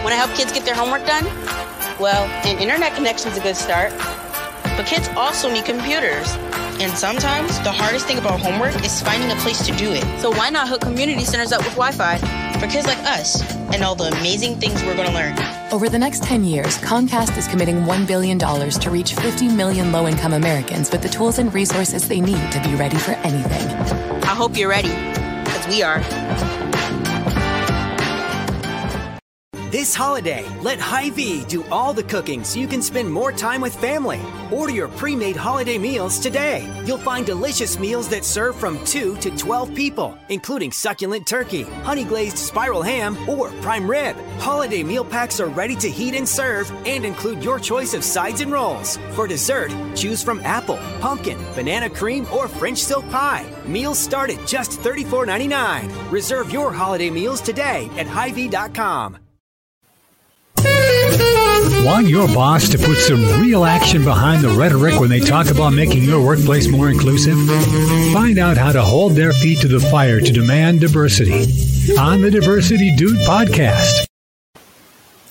Want to help kids get their homework done? Well, an internet connection is a good start. But kids also need computers. And sometimes the hardest thing about homework is finding a place to do it. So why not hook community centers up with Wi Fi for kids like us and all the amazing things we're going to learn? Over the next 10 years, Comcast is committing $1 billion to reach 50 million low income Americans with the tools and resources they need to be ready for anything. I hope you're ready, because we are. This holiday, let Hy-Vee do all the cooking so you can spend more time with family. Order your pre-made holiday meals today. You'll find delicious meals that serve from 2 to 12 people, including succulent turkey, honey glazed spiral ham, or prime rib. Holiday meal packs are ready to heat and serve and include your choice of sides and rolls. For dessert, choose from apple, pumpkin, banana cream, or French silk pie. Meals start at just $34.99. Reserve your holiday meals today at Hy-Vee.com. Want your boss to put some real action behind the rhetoric when they talk about making your workplace more inclusive? Find out how to hold their feet to the fire to demand diversity on the Diversity Dude podcast.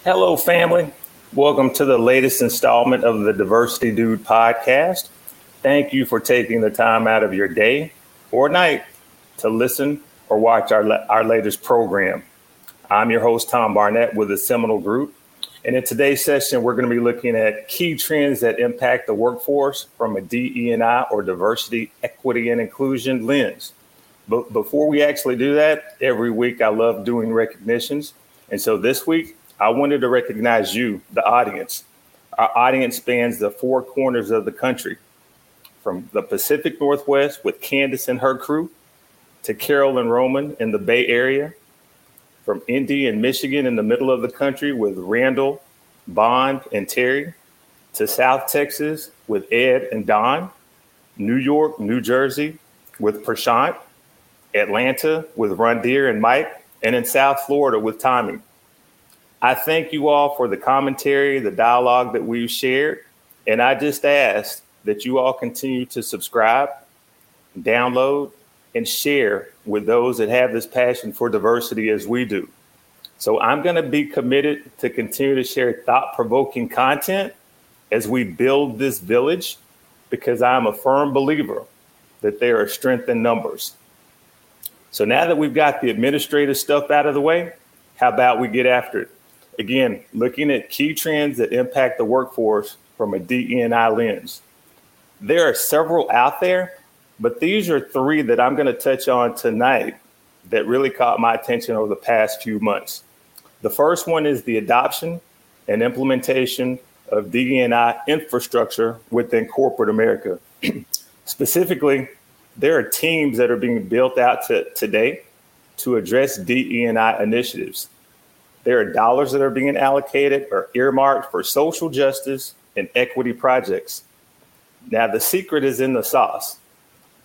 Hello, family. Welcome to the latest installment of the Diversity Dude podcast. Thank you for taking the time out of your day or night to listen or watch our, our latest program. I'm your host, Tom Barnett, with the Seminole Group and in today's session, we're going to be looking at key trends that impact the workforce from a DE&I or diversity, equity, and inclusion lens. But before we actually do that, every week I love doing recognitions. And so this week, I wanted to recognize you, the audience. Our audience spans the four corners of the country, from the Pacific Northwest with Candace and her crew, to Carol and Roman in the Bay Area, from Indy and Michigan in the middle of the country with Randall, Bond, and Terry, to South Texas with Ed and Don, New York, New Jersey with Prashant, Atlanta with Rondir and Mike, and in South Florida with Tommy. I thank you all for the commentary, the dialogue that we've shared, and I just ask that you all continue to subscribe, download, and share with those that have this passion for diversity as we do. So I'm going to be committed to continue to share thought provoking content as we build this village because I'm a firm believer that there are strength in numbers. So now that we've got the administrative stuff out of the way, how about we get after it? Again, looking at key trends that impact the workforce from a DE&I lens. There are several out there, but these are three that I'm going to touch on tonight that really caught my attention over the past few months. The first one is the adoption and implementation of DE&I infrastructure within corporate America. Specifically, there are teams that are being built out to, today to address DE&I initiatives. There are dollars that are being allocated or earmarked for social justice and equity projects. Now, the secret is in the sauce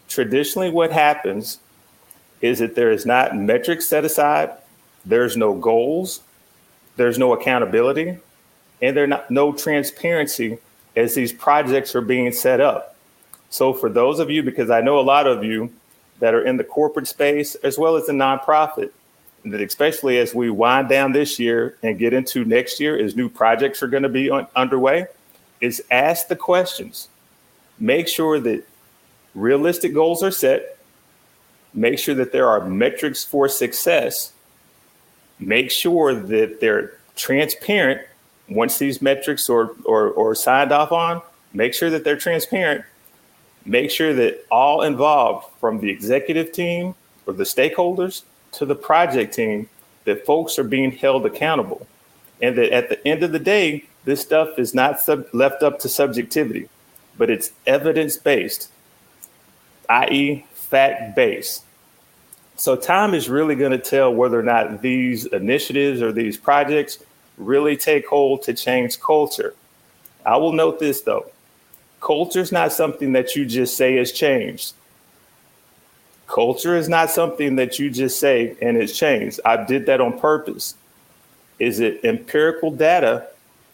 traditionally what happens is that there is not metrics set aside, there's no goals, there's no accountability, and there's no transparency as these projects are being set up. So for those of you, because I know a lot of you that are in the corporate space as well as the nonprofit, that especially as we wind down this year and get into next year as new projects are going to be on, underway, is ask the questions. Make sure that realistic goals are set, make sure that there are metrics for success, make sure that they're transparent. Once these metrics are, or signed off on, make sure that they're transparent, make sure that all involved from the executive team or the stakeholders to the project team, that folks are being held accountable. And that at the end of the day, this stuff is not sub- left up to subjectivity, but it's evidence based i.e., fact based. So, time is really going to tell whether or not these initiatives or these projects really take hold to change culture. I will note this though culture is not something that you just say has changed. Culture is not something that you just say and it's changed. I did that on purpose. Is it empirical data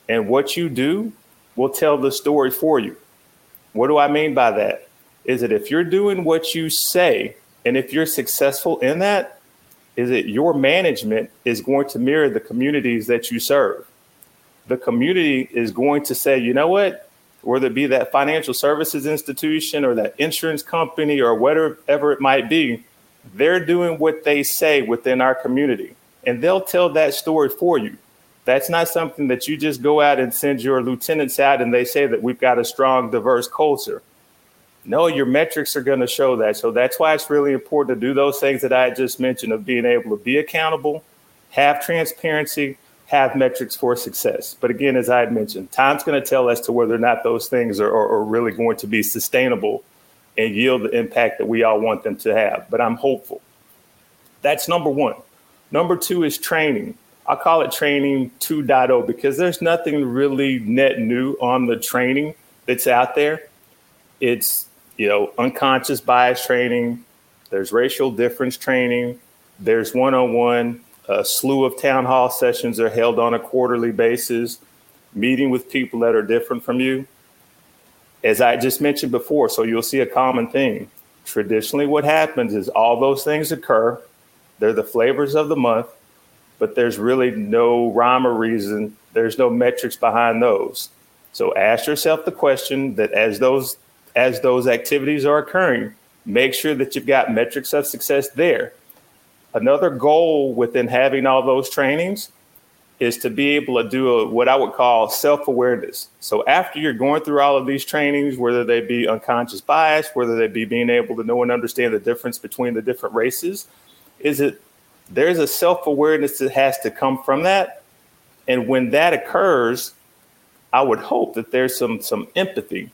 and what you do will tell the story for you? What do I mean by that? Is that if you're doing what you say and if you're successful in that, is that your management is going to mirror the communities that you serve. The community is going to say, you know what, whether it be that financial services institution or that insurance company or whatever it might be, they're doing what they say within our community. And they'll tell that story for you. That's not something that you just go out and send your lieutenants out and they say that we've got a strong, diverse culture. No, your metrics are going to show that. So that's why it's really important to do those things that I just mentioned of being able to be accountable, have transparency, have metrics for success. But again, as I had mentioned, time's going to tell as to whether or not those things are, are, are really going to be sustainable and yield the impact that we all want them to have. But I'm hopeful. That's number one. Number two is training. I call it training 2.0 because there's nothing really net new on the training that's out there. It's, you know, unconscious bias training, there's racial difference training, there's one on one. A slew of town hall sessions are held on a quarterly basis, meeting with people that are different from you. As I just mentioned before, so you'll see a common theme. Traditionally, what happens is all those things occur, they're the flavors of the month but there's really no rhyme or reason. There's no metrics behind those. So ask yourself the question that as those as those activities are occurring, make sure that you've got metrics of success there. Another goal within having all those trainings is to be able to do a, what I would call self awareness. So after you're going through all of these trainings, whether they be unconscious bias, whether they be being able to know and understand the difference between the different races, is it there's a self awareness that has to come from that. And when that occurs, I would hope that there's some some empathy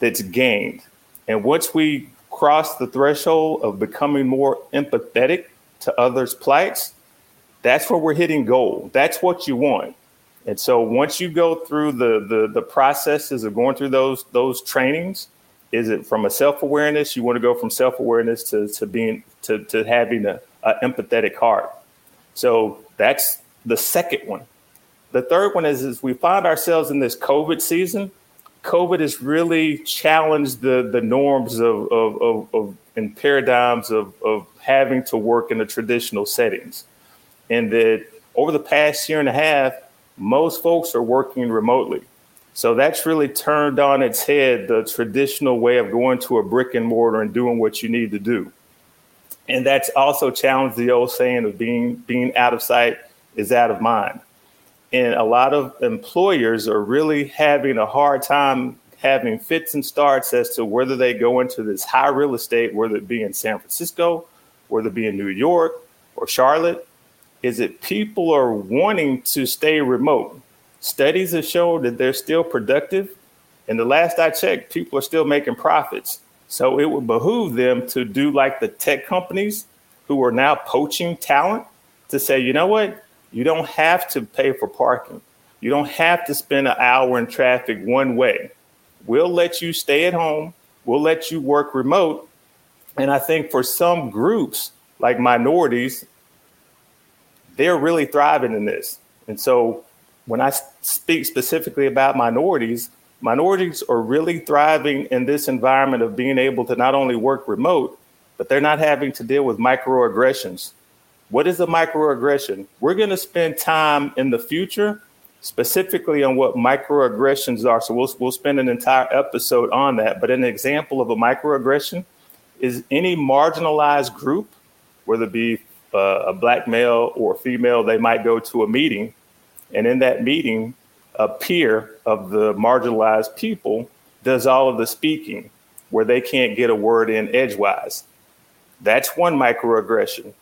that's gained. And once we cross the threshold of becoming more empathetic to others' plights, that's where we're hitting goal. That's what you want. And so once you go through the the, the processes of going through those those trainings, is it from a self-awareness? You want to go from self-awareness to, to being to, to having a an empathetic heart. So that's the second one. The third one is, is we find ourselves in this COVID season. COVID has really challenged the, the norms of, of, of, of and paradigms of, of having to work in the traditional settings. And that over the past year and a half, most folks are working remotely. So that's really turned on its head the traditional way of going to a brick and mortar and doing what you need to do and that's also challenged the old saying of being being out of sight is out of mind. And a lot of employers are really having a hard time having fits and starts as to whether they go into this high real estate, whether it be in San Francisco, whether it be in New York or Charlotte, is that people are wanting to stay remote. Studies have shown that they're still productive. And the last I checked, people are still making profits. So it would behoove them to do like the tech companies who are now poaching talent to say, you know what? You don't have to pay for parking. You don't have to spend an hour in traffic one way. We'll let you stay at home. We'll let you work remote. And I think for some groups, like minorities, they're really thriving in this. And so when I speak specifically about minorities, minorities are really thriving in this environment of being able to not only work remote, but they're not having to deal with microaggressions. What is a microaggression? We're going to spend time in the future specifically on what microaggressions are. So we'll, we'll spend an entire episode on that. But an example of a microaggression is any marginalized group, whether it be uh, a black male or female, they might go to a meeting. And in that meeting, a peer of the marginalized people does all of the speaking where they can't get a word in edgewise. That's one microaggression.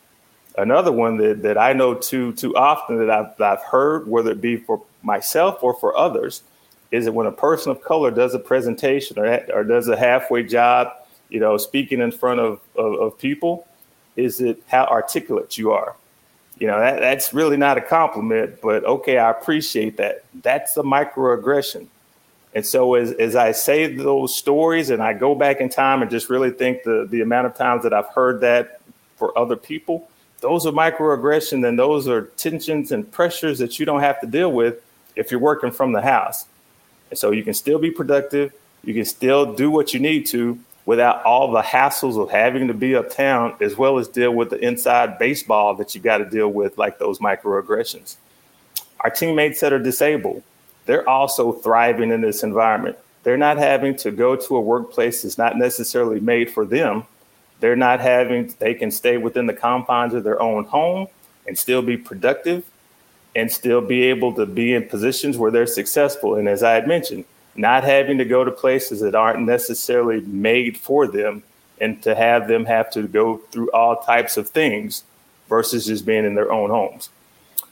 Another one that, that I know too too often that I've, that I've heard, whether it be for myself or for others, is that when a person of color does a presentation or, or does a halfway job, you know, speaking in front of, of, of people, is it how articulate you are? You know that, that's really not a compliment but okay i appreciate that. That's a microaggression. And so as, as i say those stories and i go back in time and just really think the, the amount of times that i've heard that for other people those are microaggression and those are tensions and pressures that you don't have to deal with if you're working from the house and so you can still be productive you can still do what you need to without all the hassles of having to be uptown, as well as deal with the inside baseball that you got to deal with, like those microaggressions. Our teammates that are disabled, they're also thriving in this environment. They're not having to go to a workplace that's not necessarily made for them. They're not having, they can stay within the confines of their own home and still be productive and still be able to be in positions where they're successful. And as I had mentioned, not having to go to places that aren't necessarily made for them and to have them have to go through all types of things versus just being in their own homes.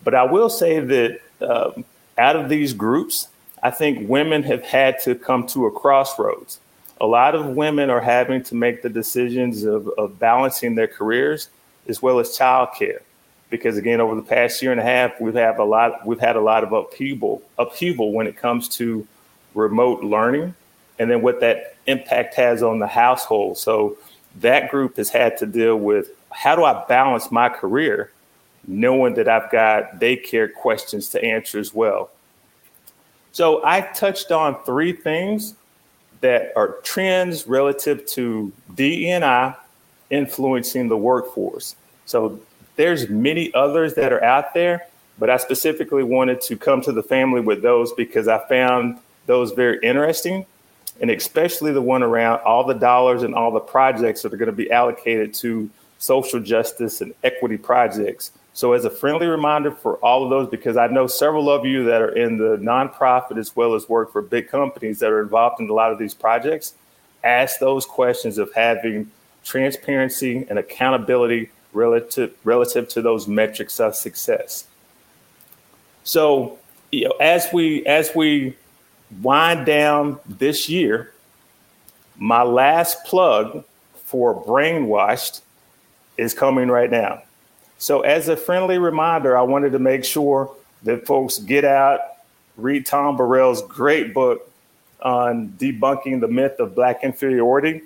But I will say that um, out of these groups, I think women have had to come to a crossroads. A lot of women are having to make the decisions of, of balancing their careers as well as childcare. Because again, over the past year and a half, we've had a lot we've had a lot of upheaval upheaval when it comes to remote learning and then what that impact has on the household. So that group has had to deal with how do I balance my career knowing that I've got daycare questions to answer as well. So I touched on three things that are trends relative to DEI influencing the workforce. So there's many others that are out there, but I specifically wanted to come to the family with those because I found those very interesting and especially the one around all the dollars and all the projects that are going to be allocated to social justice and equity projects so, as a friendly reminder for all of those, because I know several of you that are in the nonprofit as well as work for big companies that are involved in a lot of these projects, ask those questions of having transparency and accountability relative relative to those metrics of success. So, you know, as we as we wind down this year, my last plug for Brainwashed is coming right now. So, as a friendly reminder, I wanted to make sure that folks get out, read Tom Burrell's great book on debunking the myth of black inferiority.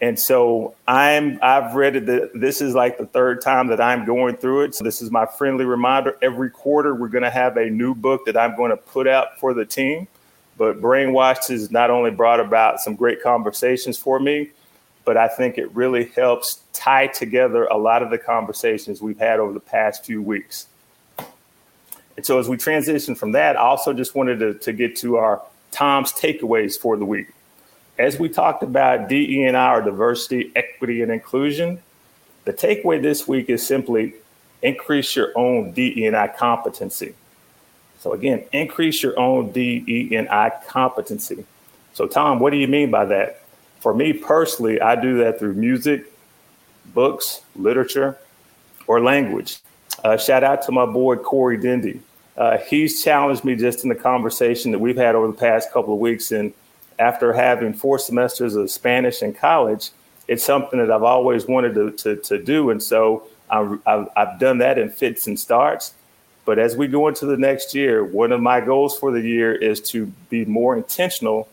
And so I'm I've read it. This is like the third time that I'm going through it. So this is my friendly reminder. Every quarter we're going to have a new book that I'm going to put out for the team. But Brainwashed has not only brought about some great conversations for me, but I think it really helps tie together a lot of the conversations we've had over the past few weeks. And so as we transition from that, I also just wanted to, to get to our Tom's takeaways for the week. As we talked about DE&I or diversity, equity, and inclusion, the takeaway this week is simply increase your own DE&I competency. So again, increase your own DE&I competency. So Tom, what do you mean by that? For me personally, I do that through music, books, literature, or language. Uh, shout out to my boy Corey Dendy. Uh, he's challenged me just in the conversation that we've had over the past couple of weeks. And after having four semesters of Spanish in college, it's something that I've always wanted to, to, to do. And so I've, I've done that in fits and starts. But as we go into the next year, one of my goals for the year is to be more intentional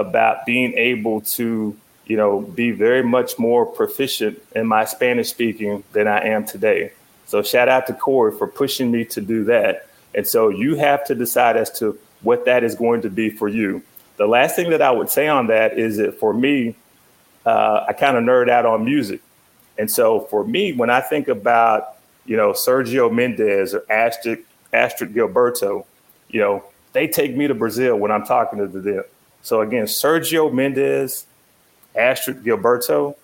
about being able to, you know, be very much more proficient in my Spanish speaking than I am today. So shout out to Corey for pushing me to do that. And so you have to decide as to what that is going to be for you. The last thing that I would say on that is that for me, uh, I kind of nerd out on music. And so for me, when I think about, you know, Sergio Mendes or Astrid, Astrid Gilberto, you know, they take me to Brazil when I'm talking to them. So again, Sergio Mendes, Astrid Gilberto,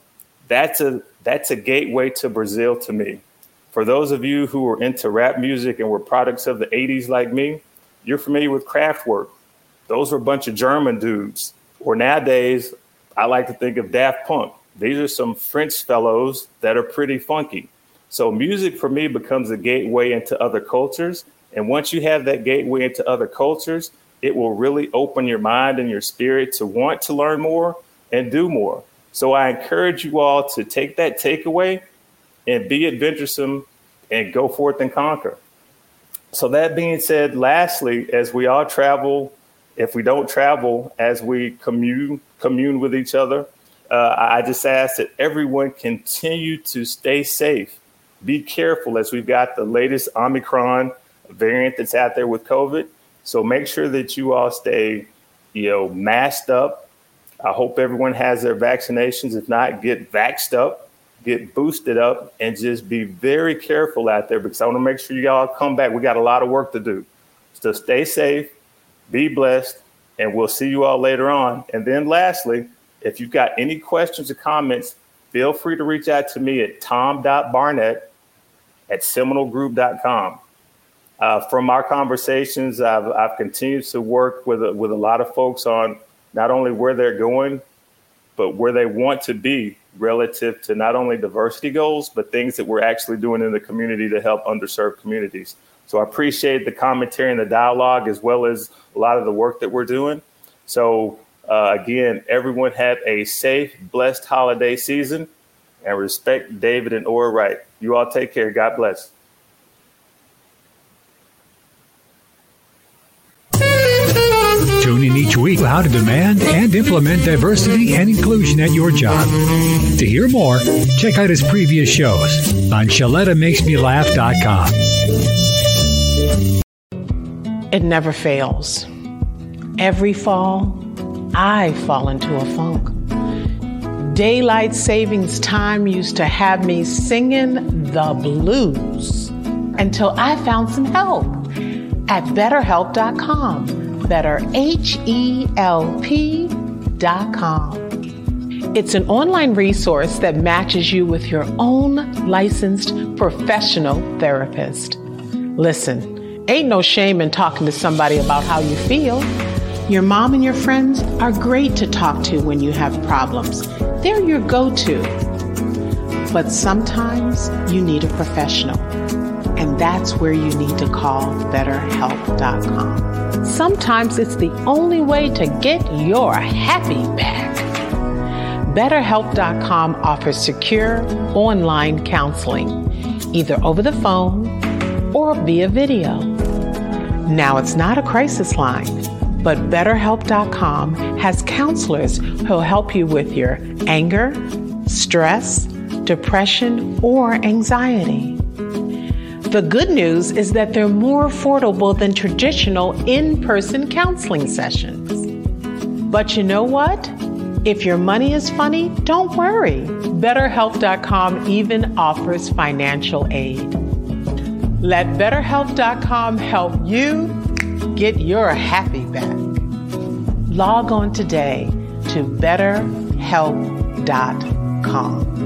that's a that's a gateway to Brazil to me. For those of you who are into rap music and were products of the 80s like me, you're familiar with Kraftwerk. Those were a bunch of German dudes. Or nowadays, I like to think of Daft Punk. These are some French fellows that are pretty funky. So music for me becomes a gateway into other cultures. And once you have that gateway into other cultures, it will really open your mind and your spirit to want to learn more and do more. So I encourage you all to take that takeaway and be adventuresome and go forth and conquer. So that being said, lastly, as we all travel, if we don't travel, as we commune commune with each other, uh, I just ask that everyone continue to stay safe. Be careful as we've got the latest Omicron variant that's out there with COVID. So make sure that you all stay, you know, masked up, I hope everyone has their vaccinations. If not, get vaxxed up, get boosted up, and just be very careful out there because I want to make sure y'all come back. We got a lot of work to do. So stay safe, be blessed, and we'll see you all later on. And then lastly, if you've got any questions or comments, feel free to reach out to me at tom.barnett at seminolegroup.com. Uh, from our conversations, I've, I've continued to work with a, with a lot of folks on not only where they're going, but where they want to be relative to not only diversity goals, but things that we're actually doing in the community to help underserved communities. So I appreciate the commentary and the dialogue, as well as a lot of the work that we're doing. So uh, again, everyone have a safe, blessed holiday season, and respect David and Ora Wright. You all take care. God bless. In each week how to demand and implement diversity and inclusion at your job. To hear more, check out his previous shows on ShelettaMakesMeLaugh.com. It never fails. Every fall, I fall into a funk. Daylight savings time used to have me singing the blues until I found some help at betterhelp.com better, dot com. It's an online resource that matches you with your own licensed professional therapist. Listen, ain't no shame in talking to somebody about how you feel. Your mom and your friends are great to talk to when you have problems. They're your go to. But sometimes you need a professional, and that's where you need to call BetterHelp.com. Sometimes it's the only way to get your happy back. BetterHelp.com offers secure online counseling, either over the phone or via video. Now, it's not a crisis line, but BetterHelp.com has counselors who'll help you with your anger, stress, depression, or anxiety. The good news is that they're more affordable than traditional in person counseling sessions. But you know what? If your money is funny, don't worry. BetterHelp.com even offers financial aid. Let BetterHelp.com help you get your happy back. Log on today to BetterHelp.com.